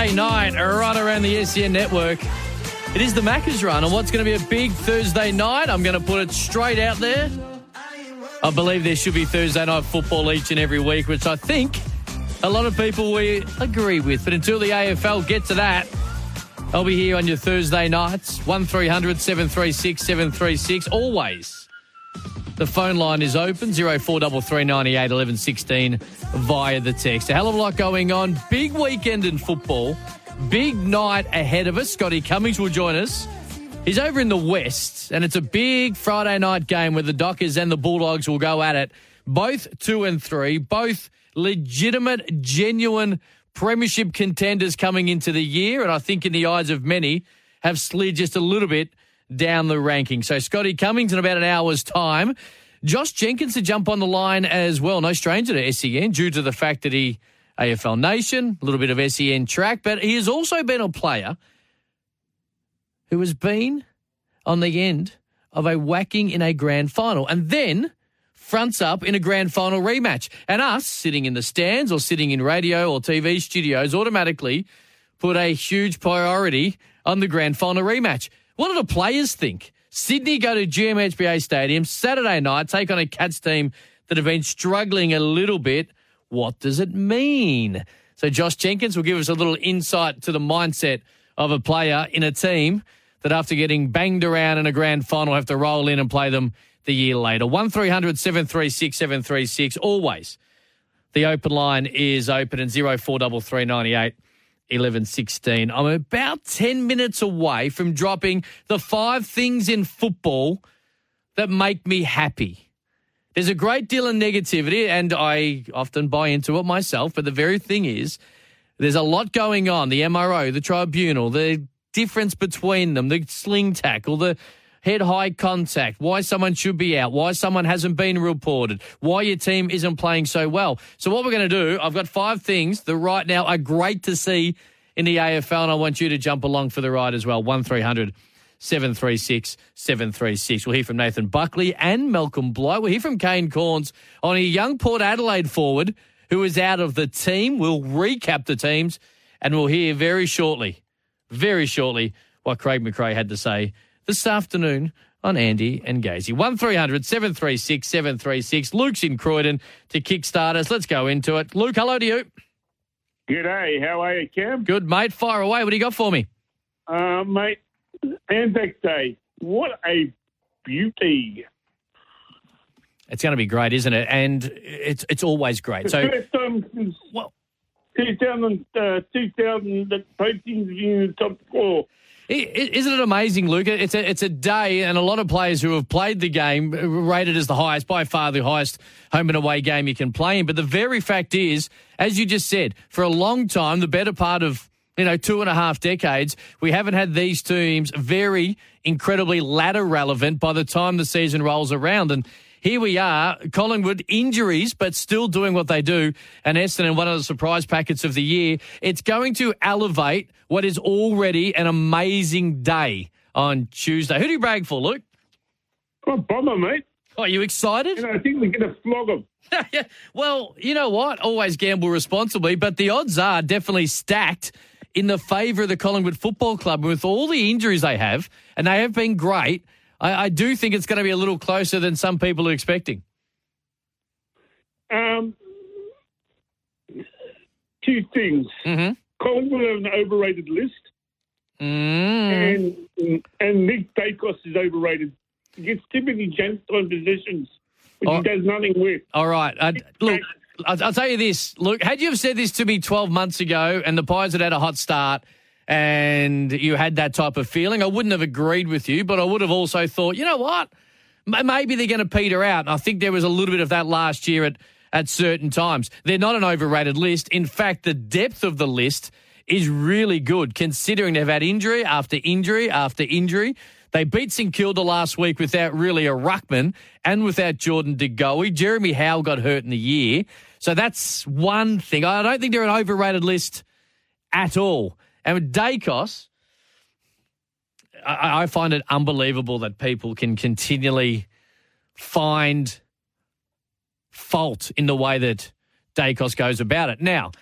Thursday night, right around the SEN network. It is the Macca's run, and what's going to be a big Thursday night? I'm going to put it straight out there. I believe there should be Thursday night football each and every week, which I think a lot of people we agree with. But until the AFL get to that, I'll be here on your Thursday nights. 1300 736 736. Always. The phone line is open 0433 98 11 16 via the text. A hell of a lot going on. Big weekend in football. Big night ahead of us. Scotty Cummings will join us. He's over in the West, and it's a big Friday night game where the Dockers and the Bulldogs will go at it. Both two and three, both legitimate, genuine premiership contenders coming into the year, and I think in the eyes of many have slid just a little bit down the ranking. So Scotty Cummings in about an hour's time. Josh Jenkins to jump on the line as well. No stranger to SEN due to the fact that he AFL Nation, a little bit of SEN track, but he has also been a player who has been on the end of a whacking in a grand final and then fronts up in a grand final rematch. And us sitting in the stands or sitting in radio or TV studios automatically put a huge priority on the grand final rematch. What do the players think? Sydney go to GMHBA Stadium Saturday night, take on a Cats team that have been struggling a little bit. What does it mean? So Josh Jenkins will give us a little insight to the mindset of a player in a team that after getting banged around in a grand final have to roll in and play them the year later. 1300 736 736. Always. The open line is open and 043398 1116. I'm about 10 minutes away from dropping the five things in football that make me happy. There's a great deal of negativity, and I often buy into it myself. But the very thing is, there's a lot going on. The MRO, the tribunal, the difference between them, the sling tackle, the head high contact, why someone should be out, why someone hasn't been reported, why your team isn't playing so well. So, what we're going to do, I've got five things that right now are great to see in the AFL, and I want you to jump along for the ride as well. 1300 736 736. We'll hear from Nathan Buckley and Malcolm Blight. We'll hear from Kane Cornes on a young Port Adelaide forward who is out of the team. We'll recap the teams, and we'll hear very shortly, very shortly, what Craig McRae had to say this afternoon on Andy and Gazy. 1300 736 736. Luke's in Croydon to kickstart us. Let's go into it. Luke, hello to you. G'day, how are you, Cam? Good, mate. Fire away. What do you got for me? Uh, mate, Anzac Day. What a beauty. It's going to be great, isn't it? And it's it's always great. The So, first time since well, 2000, uh, 2000 that both teams are in the top four. Isn't it amazing, Luke? It's a it's a day, and a lot of players who have played the game uh, rated as the highest, by far the highest home and away game you can play in. But the very fact is, as you just said, for a long time, the better part of you know two and a half decades, we haven't had these teams very incredibly ladder relevant by the time the season rolls around, and. Here we are, Collingwood injuries, but still doing what they do. And Essendon, one of the surprise packets of the year. It's going to elevate what is already an amazing day on Tuesday. Who do you brag for, Luke? Oh, bother, mate. Are you excited? And I think we're going to flog them. yeah. Well, you know what? Always gamble responsibly, but the odds are definitely stacked in the favour of the Collingwood Football Club with all the injuries they have, and they have been great. I, I do think it's going to be a little closer than some people are expecting. Um, two things. Mm-hmm. Have an overrated list, Mm. and and Nick Daicos is overrated. He gets many gents on positions, which Oh. he does nothing with. All right. Uh, look, I'll, I'll tell you this. Look, had you have said this to me 12 months ago and the Pies had had a hot start and you had that type of feeling, I wouldn't have agreed with you, but I would have also thought, you know what? Maybe they're going to peter out. And I think there was a little bit of that last year at, at certain times. They're not an overrated list. In fact, the depth of the list is really good considering they've had injury after injury after injury. They beat St Kilda last week without really a ruckman and without Jordan De Goey. Jeremy Howe got hurt in the year. So that's one thing. I don't think they're an overrated list at all. And with Daicos, I, I find it unbelievable that people can continually find fault in the way that Daicos goes about it. Now,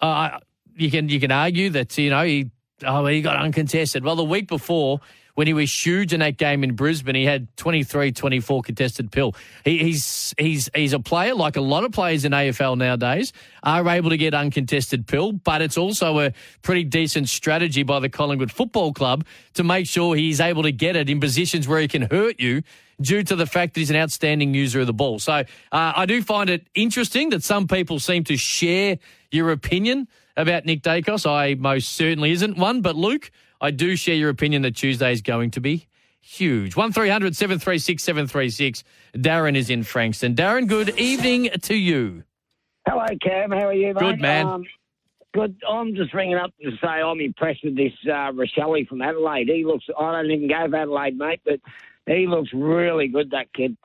uh, you can you can argue that you know he oh he got uncontested. Well, the week before when he was huge in that game in Brisbane, he had 23, 24 contested pill. He, he's he's he's a player like a lot of players in AFL nowadays are able to get uncontested pill, but it's also a pretty decent strategy by the Collingwood Football Club to make sure he's able to get it in positions where he can hurt you due to the fact that he's an outstanding user of the ball. So uh, I do find it interesting that some people seem to share your opinion about Nick Daicos. I most certainly isn't one, but Luke, I do share your opinion that Tuesday is going to be huge. 1300 736 736. Darren is in Frankston. Darren, good evening to you. Hello, Cam. How are you, mate? Good, man. Um, good. I'm just ringing up to say I'm impressed with this uh, Rachele from Adelaide. He looks, I don't even go for Adelaide, mate, but he looks really good, that kid.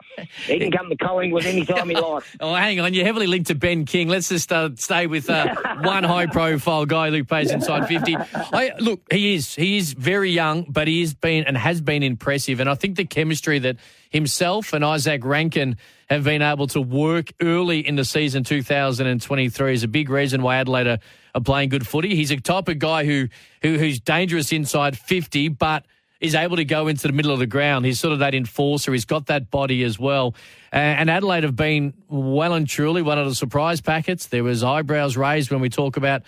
He can come to Collingwood anytime he likes. Oh, hang on. You're heavily linked to Ben King. Let's just uh, stay with uh, one high profile guy, who Pays inside 50. I, look, he is. He is very young, but he has been and has been impressive. And I think the chemistry that himself and Izak Rankine have been able to work early in the season 2023 is a big reason why Adelaide are, are playing good footy. He's a type of guy who, who who's dangerous inside 50, but is able to go into the middle of the ground. He's sort of that enforcer. He's got that body as well. And Adelaide have been well and truly one of the surprise packets. There was eyebrows raised when we talk about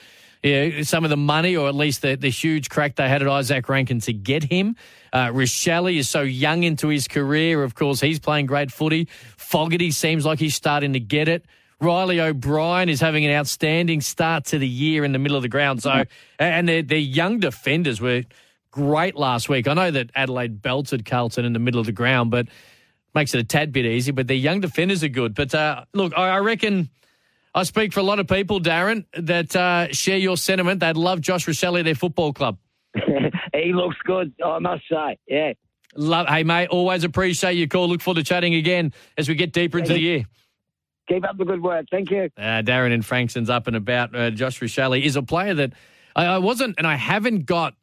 some of the money or at least the, the huge crack they had at Izak Rankine to get him. Uh, Rachele is so young into his career. Of course, he's playing great footy. Fogarty seems like he's starting to get it. Reilly O'Brien is having an outstanding start to the year in the middle of the ground. So, and their, their young defenders were great last week. I know that Adelaide belted Carlton in the middle of the ground, but makes it a tad bit easy. But their young defenders are good. But uh, look, I reckon I speak for a lot of people, Darren, that uh, share your sentiment. They'd love Josh Rachele, their football club. he looks good, I must say. Yeah. Love, hey, mate, always appreciate your call. Look forward to chatting again as we get deeper into the year. Keep up the good work. Thank you. Uh, Darren and Frankston's up and about. Uh, Josh Rachele is a player that I, I wasn't, and I haven't got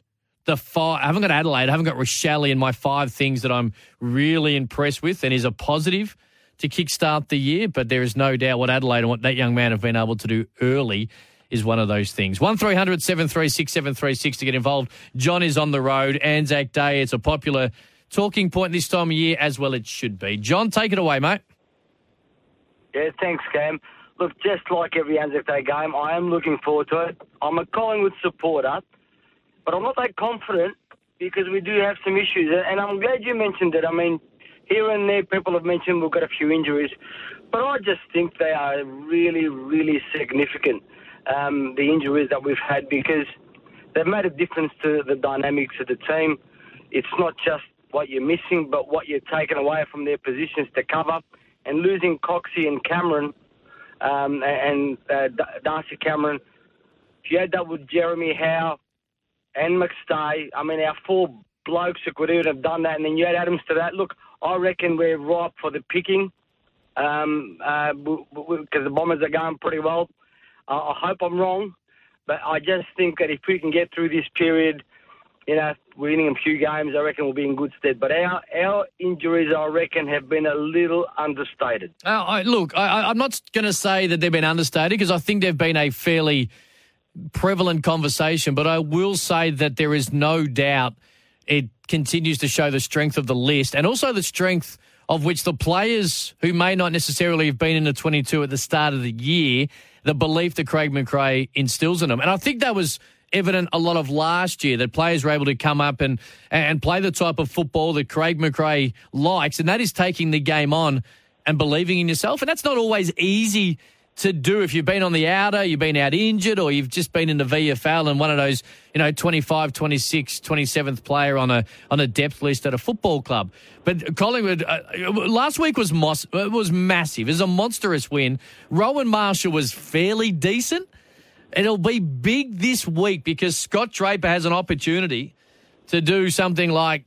the five. I haven't got Adelaide. I haven't got Rachele in my five things that I'm really impressed with, and is a positive to kickstart the year. But there is no doubt what Adelaide and what that young man have been able to do early is one of those things. One 736 736 to get involved. John is on the road. Anzac Day. It's a popular talking point this time of year, as well it should be. John, take it away, mate. Yeah, thanks, Cam. Look, just like every Anzac Day game, I am looking forward to it. I'm a Collingwood supporter. But I'm not that confident because we do have some issues. And I'm glad you mentioned it. I mean, here and there, people have mentioned we've got a few injuries. But I just think they are really, really significant, um, the injuries that we've had, because they've made a difference to the dynamics of the team. It's not just what you're missing, but what you're taking away from their positions to cover. And losing Coxie and Cameron um, and uh, Darcy Cameron, if you had that with Jeremy Howe, and McStay. I mean, our four blokes who could even have done that, and then you add Adams to that. Look, I reckon we're ripe for the picking um, uh, because the Bombers are going pretty well. Uh, I hope I'm wrong, but I just think that if we can get through this period, you know, winning a few games, I reckon we'll be in good stead. But our our injuries, I reckon, have been a little understated. Uh, I, look, I, I'm not going to say that they've been understated because I think they've been a fairly prevalent conversation, but I will say that there is no doubt it continues to show the strength of the list and also the strength of which the players who may not necessarily have been in the 22 at the start of the year, the belief that Craig McRae instills in them. And I think that was evident a lot of last year that players were able to come up and and play the type of football that Craig McRae likes, and that is taking the game on and believing in yourself. And that's not always easy to do if you've been on the outer, you've been out injured, or you've just been in the VFL and one of those, you know, 25, 26, 27th player on a on a depth list at a football club. But Collingwood uh, last week was mos- was massive. It was a monstrous win. Rowan Marshall was fairly decent. It'll be big this week because Scott Draper has an opportunity to do something like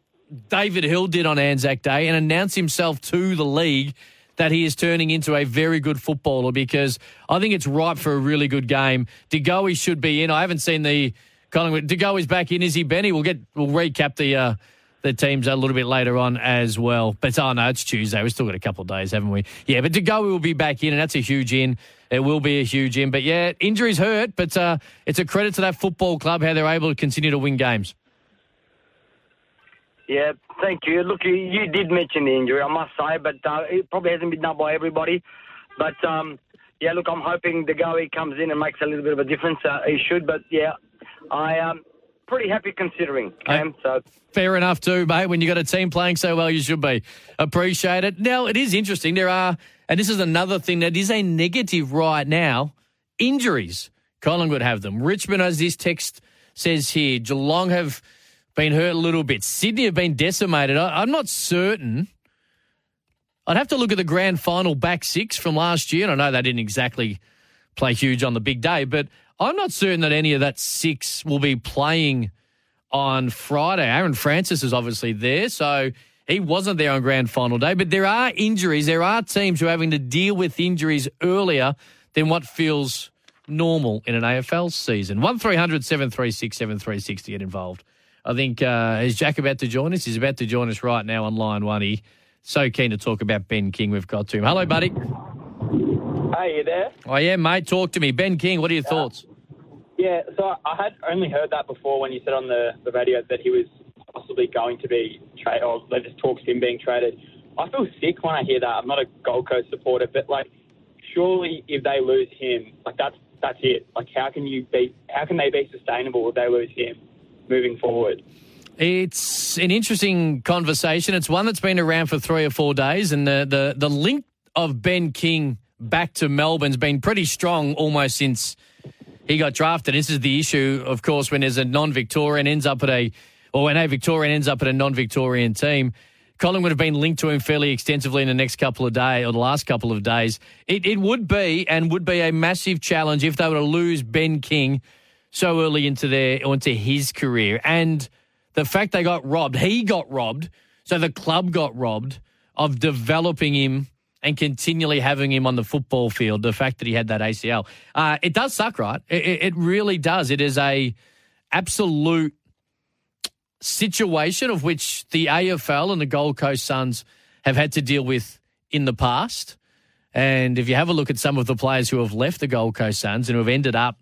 David Hill did on Anzac Day and announce himself to the league that he is turning into a very good footballer because I think it's ripe for a really good game. DeGoey should be in. I haven't seen the Collingwood. DeGoey's back in. Is he Benny? We'll get. We'll recap the. Uh, the teams a little bit later on as well. But oh no, it's Tuesday. We've still got a couple of days, haven't we? Yeah, but to go, we will be back in, and that's a huge in. It will be a huge in. But yeah, injuries hurt, but uh, it's a credit to that football club how they're able to continue to win games. Yeah, thank you. Look, you, you did mention the injury, I must say, but uh, it probably hasn't been done by everybody. But um, yeah, look, I'm hoping the Goey comes in and makes a little bit of a difference. Uh, he should, but yeah, I am pretty happy considering, Cam. So Fair enough, too, mate. When you have got a team playing so well, you should be. Appreciate it. Now, it is interesting. There are, and this is another thing that is a negative right now injuries. Collingwood have them. Richmond, as this text says here, Geelong have been hurt a little bit. Sydney have been decimated. I, I'm not certain. I'd have to look at the grand final back six from last year, and I know they didn't exactly play huge on the big day, but I'm not certain that any of that six will be playing on Friday. Aaron Francis is obviously there, so he wasn't there on grand final day. But there are injuries. There are teams who are having to deal with injuries earlier than what feels normal in an AFL season. 1300 736 736 to get involved. I think, uh, is Jack about to join us? He's about to join us right now on line one. He so keen to talk about Ben King. We've got to him. Hello, buddy. Hey, you there? Oh, yeah, mate. Talk to me. Ben King, what are your thoughts? Yeah, so I had only heard that before when you said on the, the radio that he was possibly going to be traded, or there just talks of him being traded. I feel sick when I hear that. I'm not a Gold Coast supporter, but like, surely if they lose him, like that's that's it. Like, how can you be? How can they be sustainable if they lose him moving forward? It's an interesting conversation. It's one that's been around for three or four days, and the the, the link of Ben King back to Melbourne's been pretty strong almost since he got drafted. This is the issue, of course, when there's a non-Victorian ends up at a, or when a Victorian ends up at a non-Victorian team. Collingwood have been linked to him fairly extensively in the next couple of days, or the last couple of days. It, it would be, and would be a massive challenge if they were to lose Ben King so early into their, into his career. And the fact they got robbed, he got robbed, so the club got robbed of developing him and continually having him on the football field. The fact that he had that ACL, uh, it does suck, right? It, it really does. It is a absolute situation of which the AFL and the Gold Coast Suns have had to deal with in the past. And if you have a look at some of the players who have left the Gold Coast Suns and who have ended up,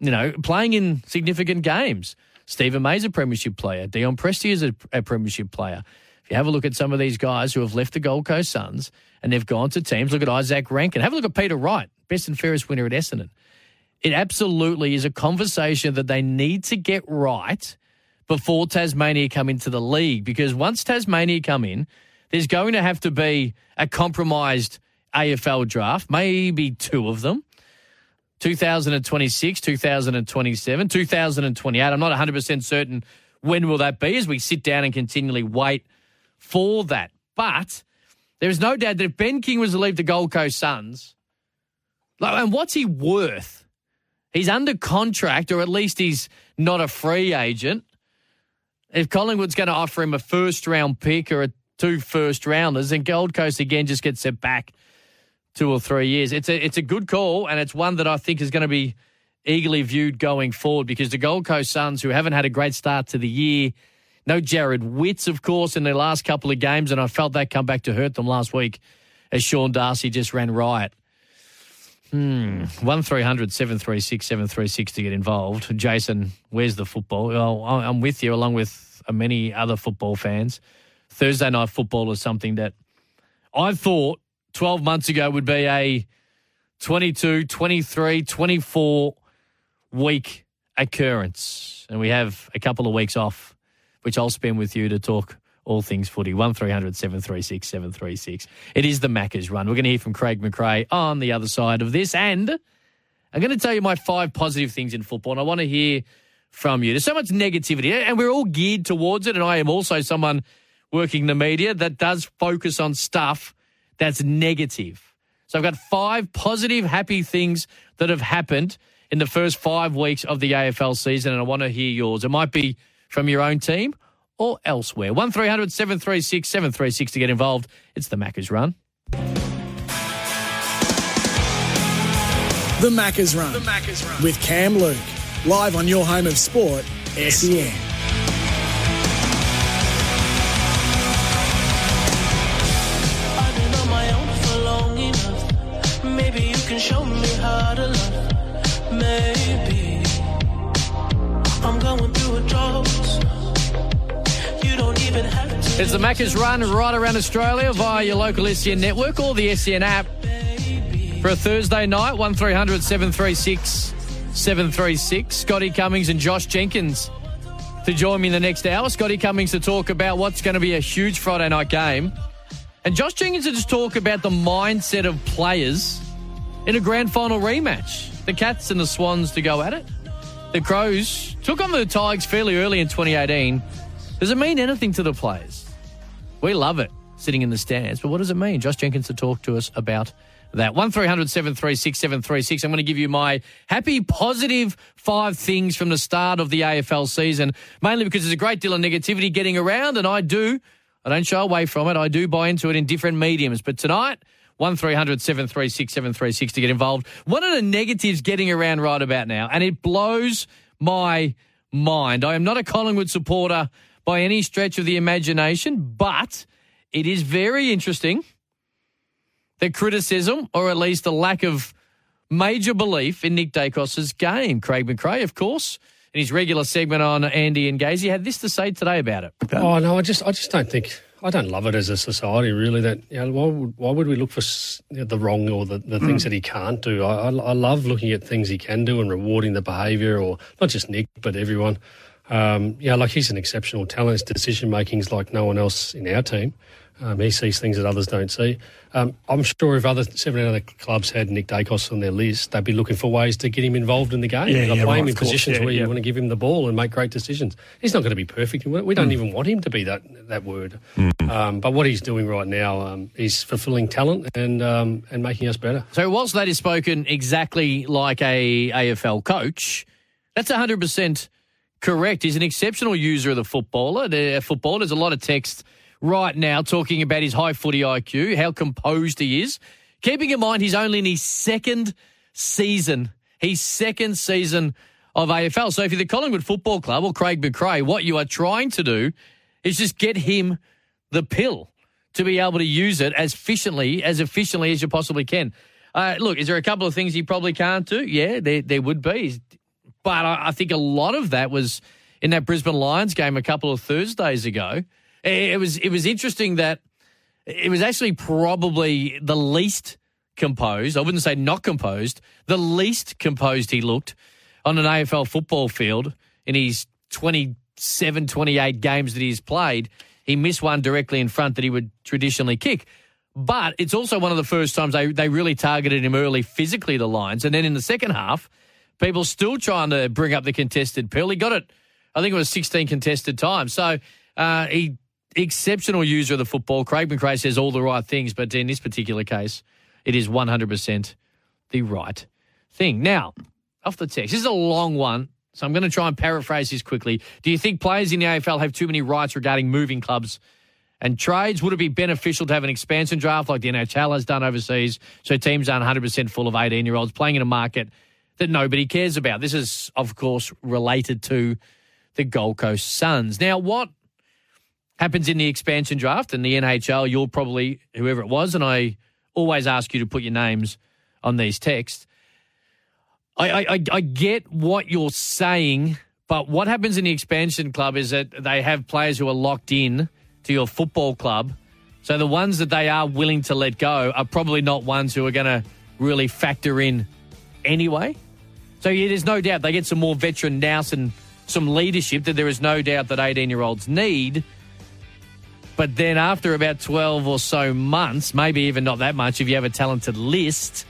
you know, playing in significant games. Steven May's a premiership player. Dion Prestia is a, a premiership player. If you have a look at some of these guys who have left the Gold Coast Suns and they've gone to teams, look at Izak Rankine. Have a look at Peter Wright, best and fairest winner at Essendon. It absolutely is a conversation that they need to get right before Tasmania come into the league because once Tasmania come in, there's going to have to be a compromised AFL draft, maybe two of them. 2026, 2027, 2028. I'm not 100% certain when will that be as we sit down and continually wait for that. But there is no doubt that if Ben King was to leave the Gold Coast Suns, and what's he worth? He's under contract, or at least he's not a free agent. If Collingwood's going to offer him a first round pick or a two first rounders, then Gold Coast again just gets set back two or three years. It's a it's a good call, and it's one that I think is going to be eagerly viewed going forward because the Gold Coast Suns, who haven't had a great start to the year, no Jarrod Witts, of course, in their last couple of games, and I felt that come back to hurt them last week as Sean Darcy just ran riot. Hmm. 1300 736 736 to get involved. Jason, where's the football? Well, I'm with you, along with many other football fans. Thursday night football is something that I thought 12 months ago would be a 22, 23, 24 week occurrence. And we have a couple of weeks off, which I'll spend with you to talk all things footy. 1300 736 736. It is the Macca's run. We're going to hear from Craig McRae on the other side of this. And I'm going to tell you my five positive things in football. And I want to hear from you. There's so much negativity, and we're all geared towards it. And I am also someone working the media that does focus on stuff that's negative. So I've got five positive, happy things that have happened in the first five weeks of the AFL season, and I want to hear yours. It might be from your own team or elsewhere. 1300 736 736 to get involved. It's the Macca's Run. The Macca's Run. The Macca's Run. With Cam Luke. Live on your home of sport, SEN. show me how to love. Maybe I'm going through a drought. You don't even have to. It's the Macca's Run right around Australia via your local SEN network or the SEN app for a Thursday night, 1300 736 736. Scotty Cummings and Josh Jenkins to join me in the next hour. Scotty Cummings to talk about what's going to be a huge Friday night game. And Josh Jenkins to just talk about the mindset of players in a grand final rematch. The Cats and the Swans to go at it. The Crows took on the Tigers fairly early in 2018. Does it mean anything to the players? We love it sitting in the stands, but what does it mean? Josh Jenkins to talk to us about that. 1300 736 736. I'm going to give you my happy, positive five things from the start of the AFL season, mainly because there's a great deal of negativity getting around, and I do, I don't shy away from it. I do buy into it in different mediums. But tonight, 1300 736 736 to get involved. One of the negatives getting around right about now, and it blows my mind. I am not a Collingwood supporter by any stretch of the imagination, but it is very interesting the criticism, or at least the lack of major belief in Nick Daicos's game. Craig McRae, of course, in his regular segment on Andy and Gazy, had this to say today about it. Oh no, I just I just don't think I don't love it as a society really. That you know, why would why would we look for the wrong or the, the things that he can't do? I, I, I love looking at things he can do and rewarding the behaviour, or not just Nick but everyone. Um, yeah, like he's an exceptional talent. His decision making is like no one else in our team. Um, he sees things that others don't see. Um, I'm sure if other seven other clubs had Nick Daicos on their list, they'd be looking for ways to get him involved in the game. Yeah, like yeah, play right, him in positions Yeah, where you want to give him the ball and make great decisions. He's not going to be perfect. We we don't Hmm. even want him to be that that word. Um, but what he's doing right now, um, he's fulfilling talent and um, and making us better. So, whilst that is spoken exactly like a AFL coach, that's 100% correct. He's an exceptional user of the footballer. The football, there's a lot of text right now talking about his high footy IQ, how composed he is. Keeping in mind he's only in his second season, his second season of AFL. So if you're the Collingwood Football Club or Craig McRae, what you are trying to do is just get him the pill to be able to use it as efficiently as efficiently as you possibly can. Uh, look, is there a couple of things he probably can't do? Yeah, there there would be, but I, I think a lot of that was in that Brisbane Lions game a couple of Thursdays ago. It, was it was interesting that it was actually probably the least composed. I wouldn't say not composed. The least composed he looked on an AFL football field in his 27, 28 games that he's played. He missed one directly in front that he would traditionally kick. But it's also one of the first times they, they really targeted him early physically, the Lions. And then in the second half, people still trying to bring up the contested pill. He got it, I think it was 16 contested times. So uh, he exceptional user of the football. Craig McRae says all the right things, but in this particular case, it is 100% the right thing. Now, off the text, this is a long one, so I'm going to try and paraphrase this quickly. Do you think players in the AFL have too many rights regarding moving clubs and trades? Would it be beneficial to have an expansion draft like the NHL has done overseas so teams aren't 100% full of 18 year olds playing in a market that nobody cares about? This is, of course, related to the Gold Coast Suns. Now, what happens in the expansion draft and the NHL, you'll probably, whoever it was, and I always ask you to put your names on these texts. I, I, I- get what you're saying, but what happens in the expansion club is that they have players who are locked in to your football club. So the ones that they are willing to let go are probably not ones who are going to really factor in anyway. So yeah, there's no doubt they get some more veteran nous and some leadership that there is no doubt that 18 year olds need. But then after about 12 or so months, maybe even not that much, if you have a talented list,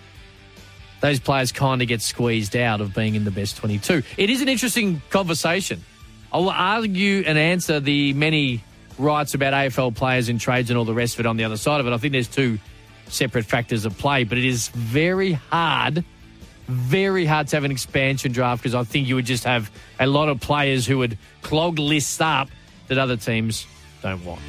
those players kind of get squeezed out of being in the best 22. It is an interesting conversation. I will argue and answer the many rights about AFL players in trades and all the rest of it on the other side of it. I think there's two separate factors at play, but it is very hard, very hard to have an expansion draft because I think you would just have a lot of players who would clog lists up that other teams don't want.